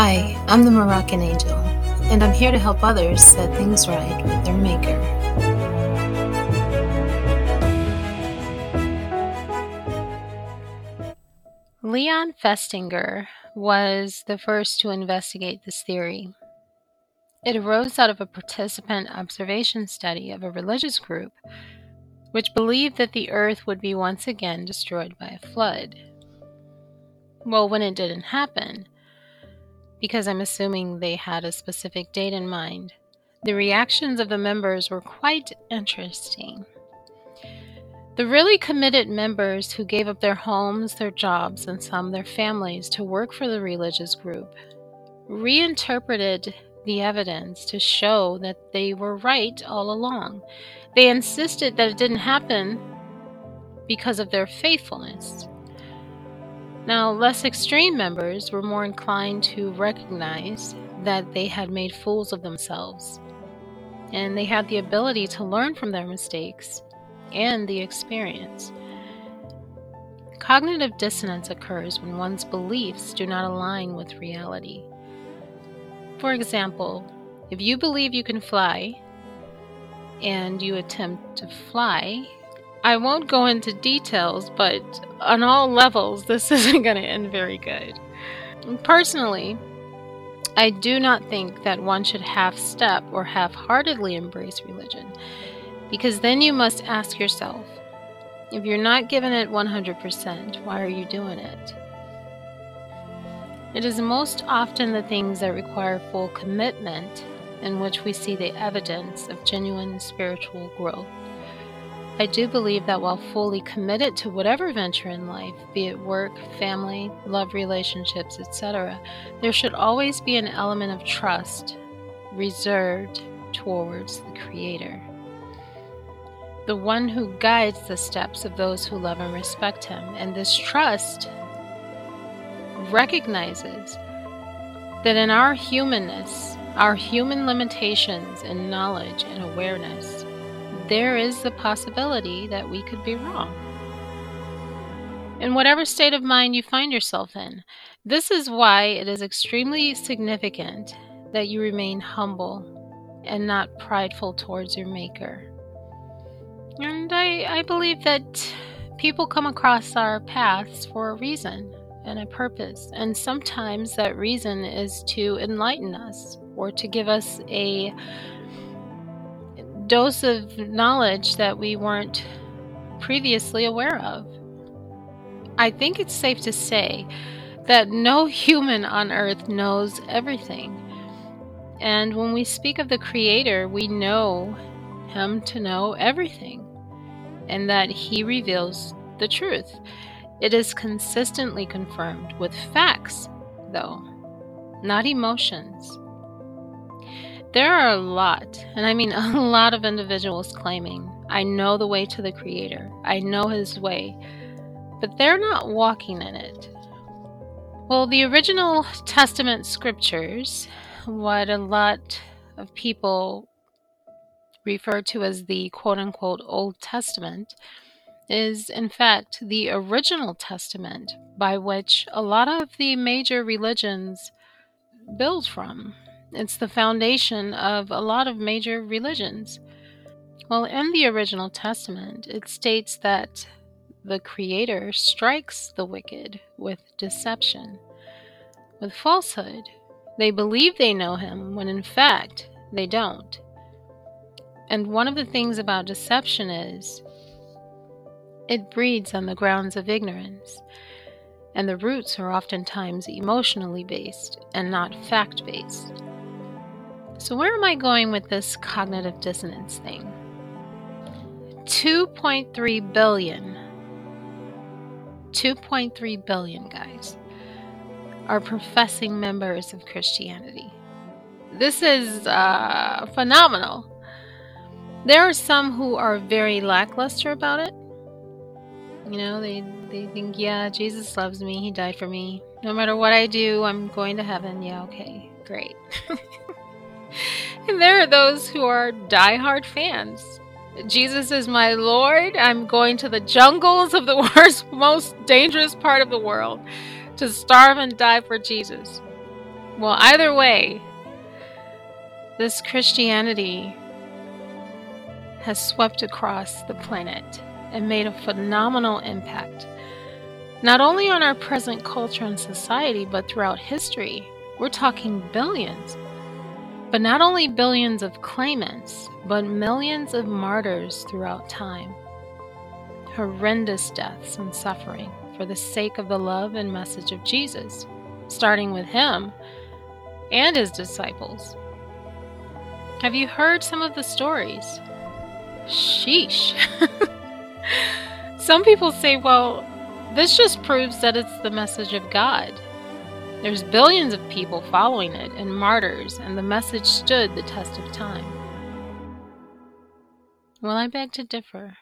Hi, I'm the Moroccan Angel, and I'm here to help others set things right with their Maker. Leon Festinger was the first to investigate this theory. It arose out of a participant observation study of a religious group which believed that the earth would be once again destroyed by a flood. Well, when it didn't happen, because I'm assuming they had a specific date in mind. The reactions of the members were quite interesting. The really committed members who gave up their homes, their jobs, and some their families to work for the religious group reinterpreted the evidence to show that they were right all along. They insisted that it didn't happen because of their faithfulness. Now, less extreme members were more inclined to recognize that they had made fools of themselves, and they had the ability to learn from their mistakes and the experience. Cognitive dissonance occurs when one's beliefs do not align with reality. For example, if you believe you can fly and you attempt to fly, I won't go into details, but on all levels, this isn't going to end very good. Personally, I do not think that one should half step or half heartedly embrace religion, because then you must ask yourself if you're not giving it 100%, why are you doing it? It is most often the things that require full commitment in which we see the evidence of genuine spiritual growth. I do believe that while fully committed to whatever venture in life, be it work, family, love relationships, etc., there should always be an element of trust reserved towards the Creator. The one who guides the steps of those who love and respect Him. And this trust recognizes that in our humanness, our human limitations in knowledge and awareness, there is the possibility that we could be wrong. In whatever state of mind you find yourself in, this is why it is extremely significant that you remain humble and not prideful towards your Maker. And I, I believe that people come across our paths for a reason and a purpose, and sometimes that reason is to enlighten us or to give us a dose of knowledge that we weren't previously aware of. I think it's safe to say that no human on earth knows everything. And when we speak of the Creator, we know Him to know everything, and that He reveals the truth. It is consistently confirmed with facts, though, not emotions. There are a lot, and I mean a lot of individuals claiming, I know the way to the Creator, I know His way, but they're not walking in it. Well, the original Testament scriptures, what a lot of people refer to as the quote unquote Old Testament, is in fact the original Testament by which a lot of the major religions build from. It's the foundation of a lot of major religions. Well, in the original Testament, it states that the Creator strikes the wicked with deception, with falsehood. They believe they know Him when in fact they don't. And one of the things about deception is it breeds on the grounds of ignorance, and the roots are oftentimes emotionally based and not fact based. So, where am I going with this cognitive dissonance thing? 2.3 billion, 2.3 billion guys are professing members of Christianity. This is uh, phenomenal. There are some who are very lackluster about it. You know, they, they think, yeah, Jesus loves me. He died for me. No matter what I do, I'm going to heaven. Yeah, okay, great. and there are those who are die-hard fans. Jesus is my Lord. I'm going to the jungles of the worst, most dangerous part of the world to starve and die for Jesus. Well, either way, this Christianity has swept across the planet and made a phenomenal impact, not only on our present culture and society, but throughout history. We're talking billions. But not only billions of claimants, but millions of martyrs throughout time. Horrendous deaths and suffering for the sake of the love and message of Jesus, starting with him and his disciples. Have you heard some of the stories? Sheesh. Some people say, well, this just proves that it's the message of God. There's billions of people following it and martyrs, and the message stood the test of time. Well, I beg to differ.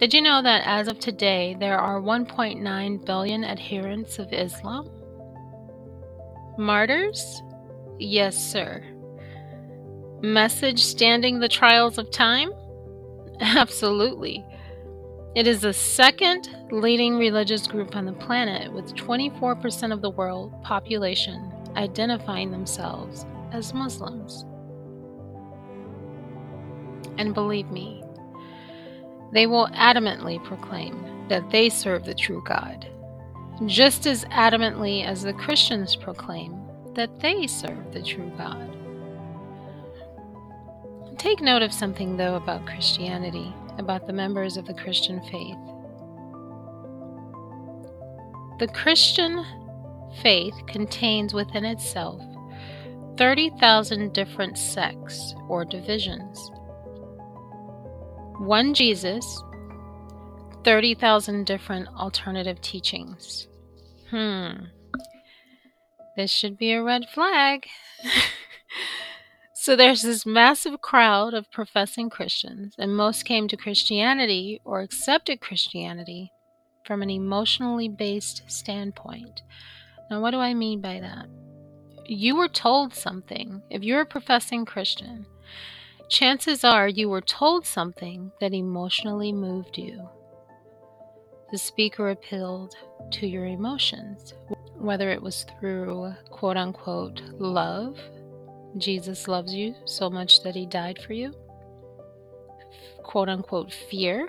Did you know that as of today, there are 1.9 billion adherents of Islam? Martyrs? Yes, sir. Message standing the trials of time? Absolutely. It is the second leading religious group on the planet, with 24% of the world population identifying themselves as Muslims. And believe me, they will adamantly proclaim that they serve the true God, just as adamantly as the Christians proclaim that they serve the true God. Take note of something, though, about Christianity, about the members of the Christian faith. The Christian faith contains within itself 30,000 different sects or divisions. One Jesus, 30,000 different alternative teachings. Hmm. This should be a red flag. So there's this massive crowd of professing Christians, and most came to Christianity or accepted Christianity from an emotionally based standpoint. Now, what do I mean by that? You were told something. If you're a professing Christian, chances are you were told something that emotionally moved you. The speaker appealed to your emotions, whether it was through quote unquote love Jesus loves you so much that he died for you. Quote unquote fear.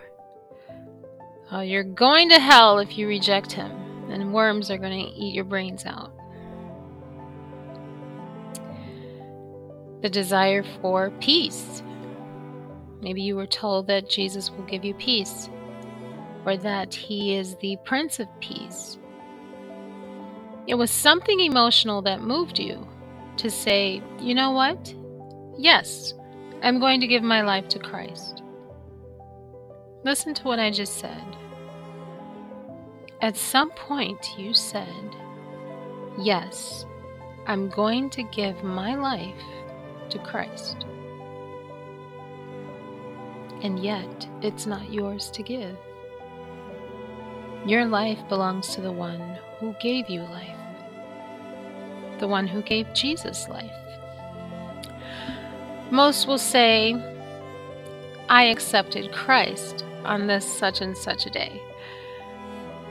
Uh, you're going to hell if you reject him, and worms are going to eat your brains out. The desire for peace. Maybe you were told that Jesus will give you peace, or that he is the Prince of Peace. It was something emotional that moved you, to say, you know what? Yes, I'm going to give my life to Christ. Listen to what I just said. At some point, you said, Yes, I'm going to give my life to Christ. And yet, it's not yours to give. Your life belongs to the one who gave you life the one who gave Jesus life. Most will say, I accepted Christ on this such and such a day.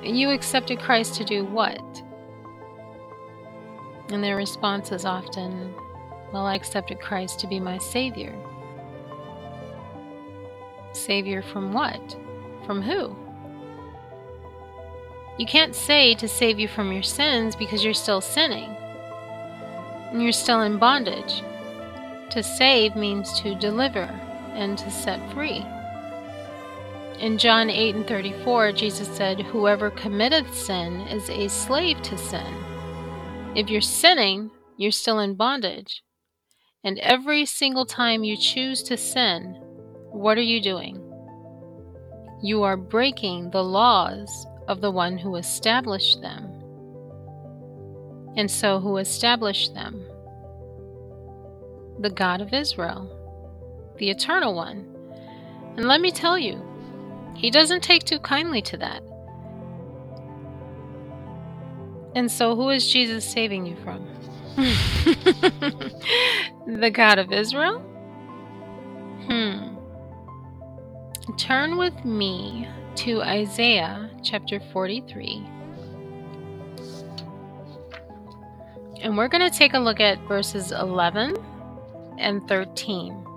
You accepted Christ to do what? And their response is often, Well, I accepted Christ to be my Savior. Savior from what? From who? You can't say to save you from your sins because you're still sinning and you're still in bondage. To save means to deliver and to set free. In John 8 and 34, Jesus said, Whoever committeth sin is a slave to sin. If you're sinning, you're still in bondage. And every single time you choose to sin, what are you doing? You are breaking the laws of the one who established them and so who established them? The God of Israel, the Eternal One. And let me tell you, he doesn't take too kindly to that. And so, who is Jesus saving you from? the God of Israel? Hmm. Turn with me to Isaiah chapter 43 And we're going to take a look at verses 11 and 13.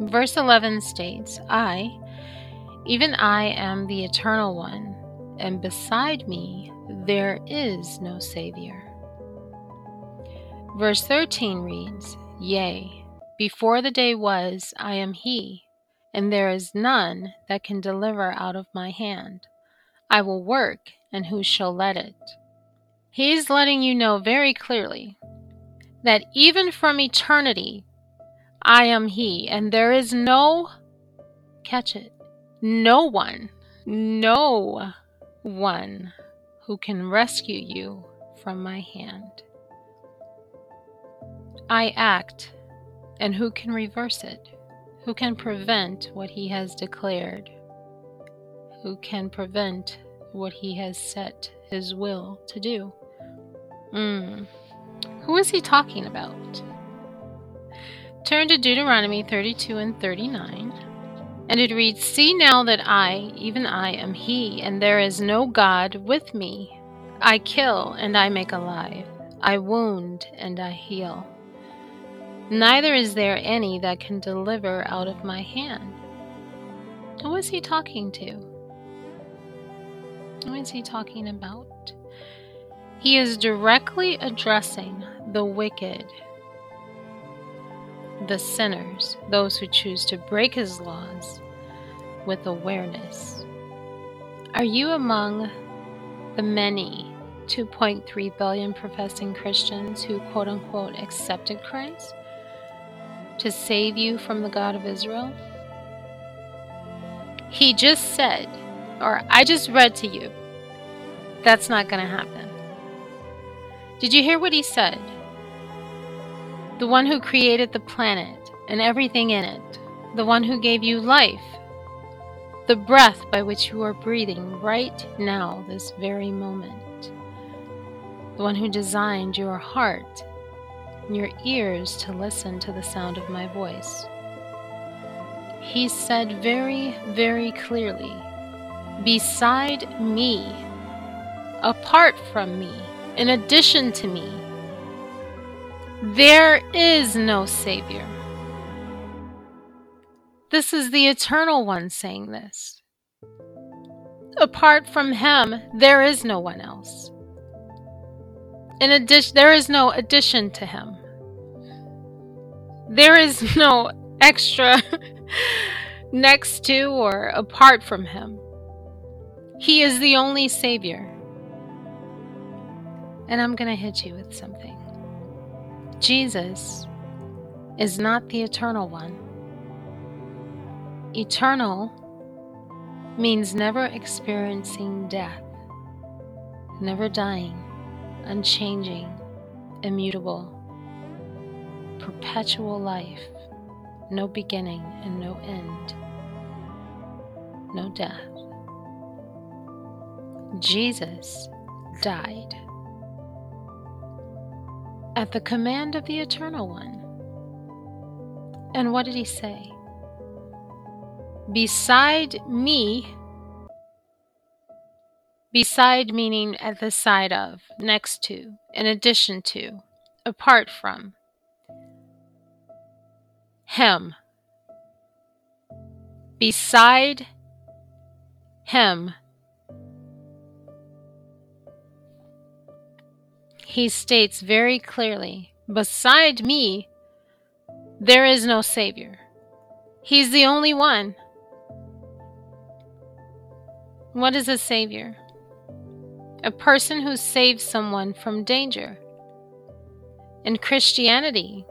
Verse 11 states, I, even I, am the eternal one, and beside me there is no Savior. Verse 13 reads, Yea, before the day was, I am He, and there is none that can deliver out of my hand. I will work, and who shall let it? He's letting you know very clearly that even from eternity, I am He, and there is no, catch it, no one, no one who can rescue you from my hand. I act, and who can reverse it? Who can prevent what he has declared? Who can prevent what he has set his will to do? Mm. Who is he talking about? Turn to Deuteronomy 32 and 39, and it reads See now that I, even I, am He, and there is no God with me. I kill, and I make alive. I wound, and I heal. Neither is there any that can deliver out of my hand. Who is he talking to? Who is he talking about? He is directly addressing the wicked, the sinners, those who choose to break his laws with awareness. Are you among the many 2.3 billion professing Christians who quote unquote accepted Christ? to save you from the God of Israel? He just said, or I just read to you, that's not going to happen. Did you hear what he said? The one who created the planet and everything in it, the one who gave you life, the breath by which you are breathing right now, this very moment, the one who designed your heart and your ears to listen to the sound of my voice. He said very, very clearly, Beside me, apart from me, in addition to me, there is no Savior. This is the Eternal One saying this. Apart from Him, there is no one else. In addition, there is no addition to Him. There is no extra next to or apart from him. He is the only Savior. And I'm going to hit you with something. Jesus is not the eternal one. Eternal means never experiencing death, never dying, unchanging, immutable perpetual life, no beginning and no end, no death. Jesus died at the command of the Eternal One. And what did he say? Beside me, beside meaning at the side of, next to, in addition to, apart from, him. Beside him. He states very clearly, Beside me, there is no Savior. He's the only one. What is a Savior? A person who saves someone from danger. In Christianity,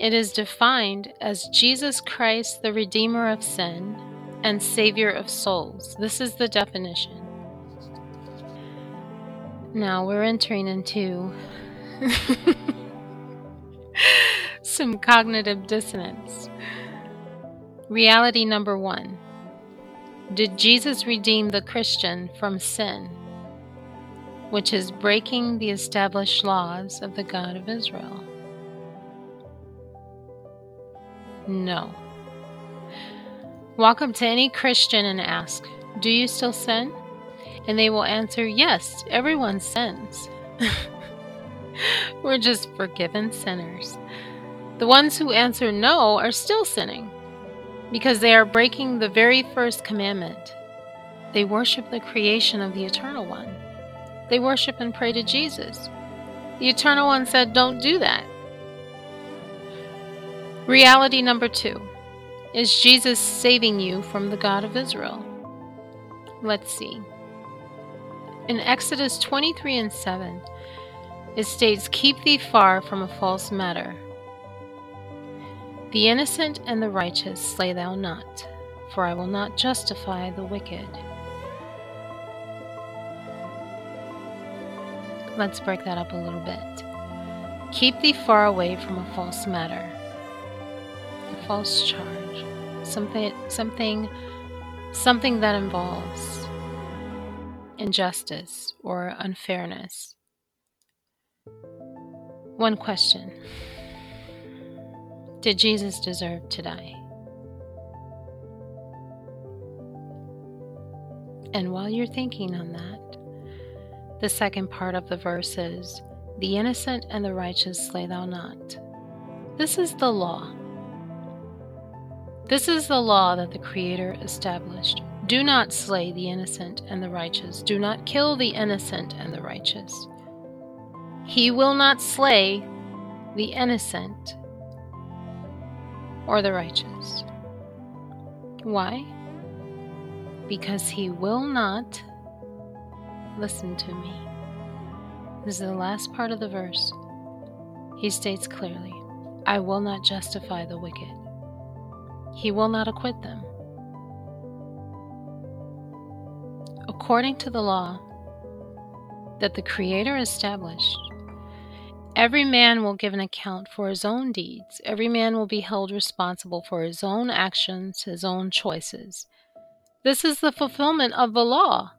it is defined as Jesus Christ, the Redeemer of sin and Savior of souls. This is the definition. Now we're entering into some cognitive dissonance. Reality number one Did Jesus redeem the Christian from sin, which is breaking the established laws of the God of Israel? No. Walk up to any Christian and ask, Do you still sin? And they will answer, Yes, everyone sins. We're just forgiven sinners. The ones who answer no are still sinning because they are breaking the very first commandment. They worship the creation of the Eternal One. They worship and pray to Jesus. The Eternal One said, Don't do that. Reality number two is Jesus saving you from the God of Israel? Let's see. In Exodus 23 and 7, it states, Keep thee far from a false matter. The innocent and the righteous slay thou not, for I will not justify the wicked. Let's break that up a little bit. Keep thee far away from a false matter, a false charge, something, something, something that involves injustice or unfairness. One question Did Jesus deserve to die? And while you're thinking on that, the second part of the verse is The innocent and the righteous slay thou not. This is the law. This is the law that the Creator established. Do not slay the innocent and the righteous. Do not kill the innocent and the righteous. He will not slay the innocent or the righteous. Why? Because he will not listen to me. This is the last part of the verse. He states clearly, I will not justify the wicked. He will not acquit them. According to the law that the Creator established, Every man will give an account for his own deeds. Every man will be held responsible for his own actions, his own choices. This is the fulfillment of the law.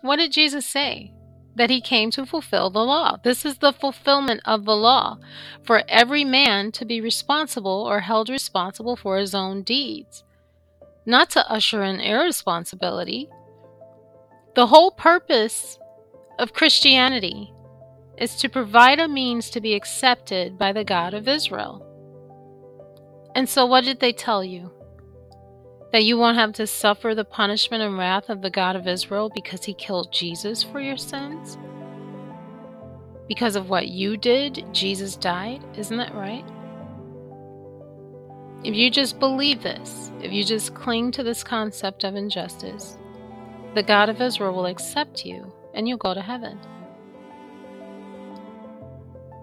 What did Jesus say? That he came to fulfill the law. This is the fulfillment of the law for every man to be responsible or held responsible for his own deeds, not to usher in irresponsibility. The whole purpose of Christianity is to provide a means to be accepted by the God of Israel. And so, what did they tell you? That you won't have to suffer the punishment and wrath of the God of Israel because he killed Jesus for your sins? Because of what you did, Jesus died? Isn't that right? If you just believe this, if you just cling to this concept of injustice, the God of Israel will accept you and you'll go to heaven.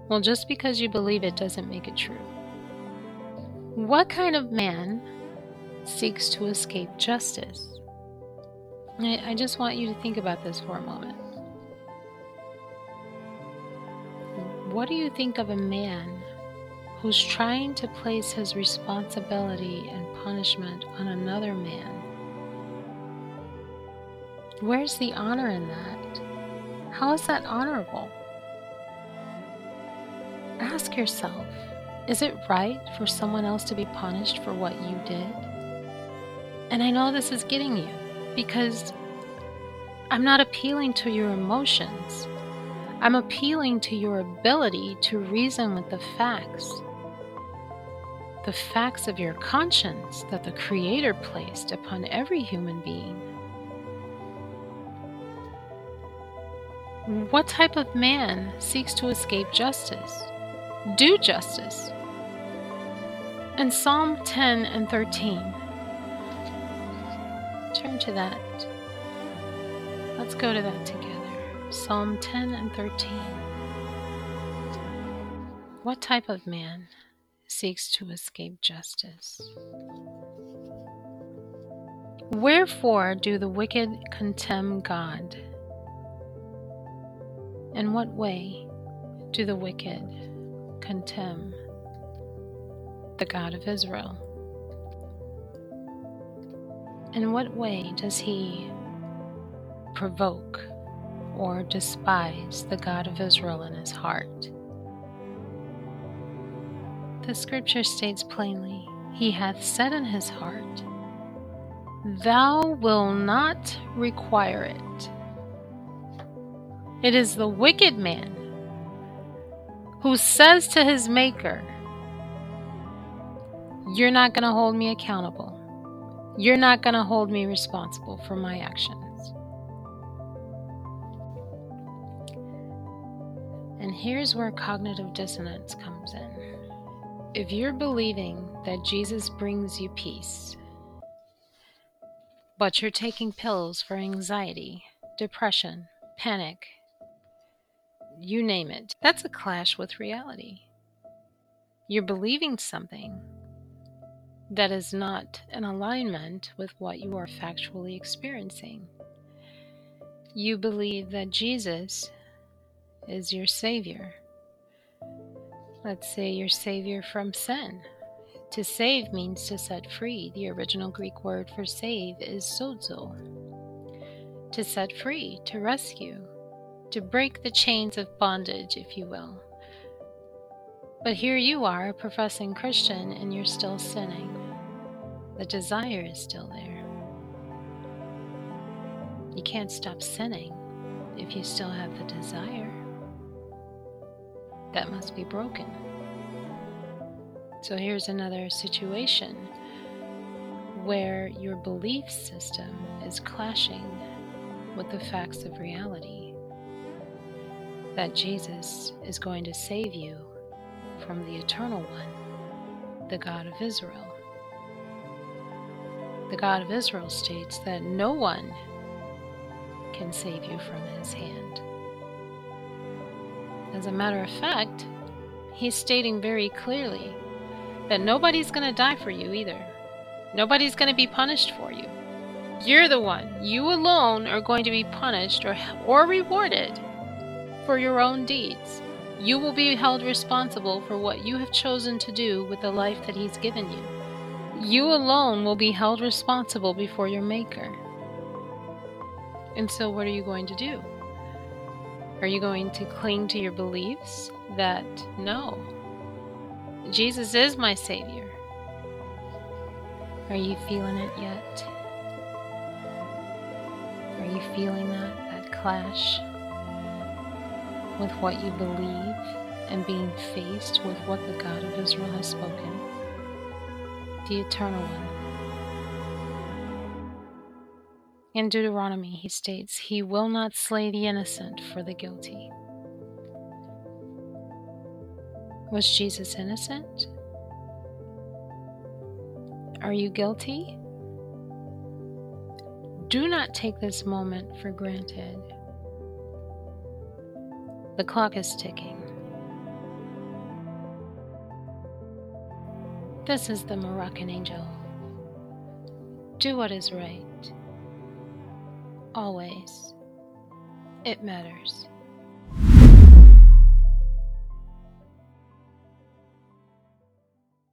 Well, just because you believe it doesn't make it true. What kind of man seeks to escape justice? I, I just want you to think about this for a moment. What do you think of a man who's trying to place his responsibility and punishment on another man? Where's the honor in that? How is that honorable? Ask yourself is it right for someone else to be punished for what you did? And I know this is getting you because I'm not appealing to your emotions. I'm appealing to your ability to reason with the facts. The facts of your conscience that the Creator placed upon every human being. What type of man seeks to escape justice? do justice. And Psalm 10 and 13. Turn to that. Let's go to that together. Psalm 10 and 13. What type of man seeks to escape justice? Wherefore do the wicked contemn God? In what way do the wicked contemn the God of Israel? In what way does he provoke or despise the God of Israel in his heart? The scripture states plainly, He hath said in his heart, Thou will not require it. It is the wicked man who says to his maker, You're not going to hold me accountable. You're not going to hold me responsible for my actions. And here's where cognitive dissonance comes in. If you're believing that Jesus brings you peace, but you're taking pills for anxiety, depression, panic, you name it, that's a clash with reality. You're believing something that is not in alignment with what you are factually experiencing. You believe that Jesus is your Savior. Let's say your Savior from sin. To save means to set free. The original Greek word for save is sozo. To set free, to rescue, to break the chains of bondage, if you will. But here you are, a professing Christian, and you're still sinning. The desire is still there. You can't stop sinning if you still have the desire. That must be broken. So here's another situation where your belief system is clashing with the facts of reality. That Jesus is going to save you from the Eternal One, the God of Israel. The God of Israel states that no one can save you from his hand. As a matter of fact, he's stating very clearly that nobody's going to die for you either. Nobody's going to be punished for you. You're the one. You alone are going to be punished or, or rewarded for your own deeds. You will be held responsible for what you have chosen to do with the life that He's given you. You alone will be held responsible before your Maker. And so, what are you going to do? Are you going to cling to your beliefs that no, Jesus is my Savior? Are you feeling it yet? Are you feeling that, that clash with what you believe and being faced with what the God of Israel has spoken? The Eternal One. In Deuteronomy, he states, He will not slay the innocent for the guilty. Was Jesus innocent? Are you guilty? Do not take this moment for granted. The clock is ticking. This is the Moroccan angel. Do what is right. Always. It matters.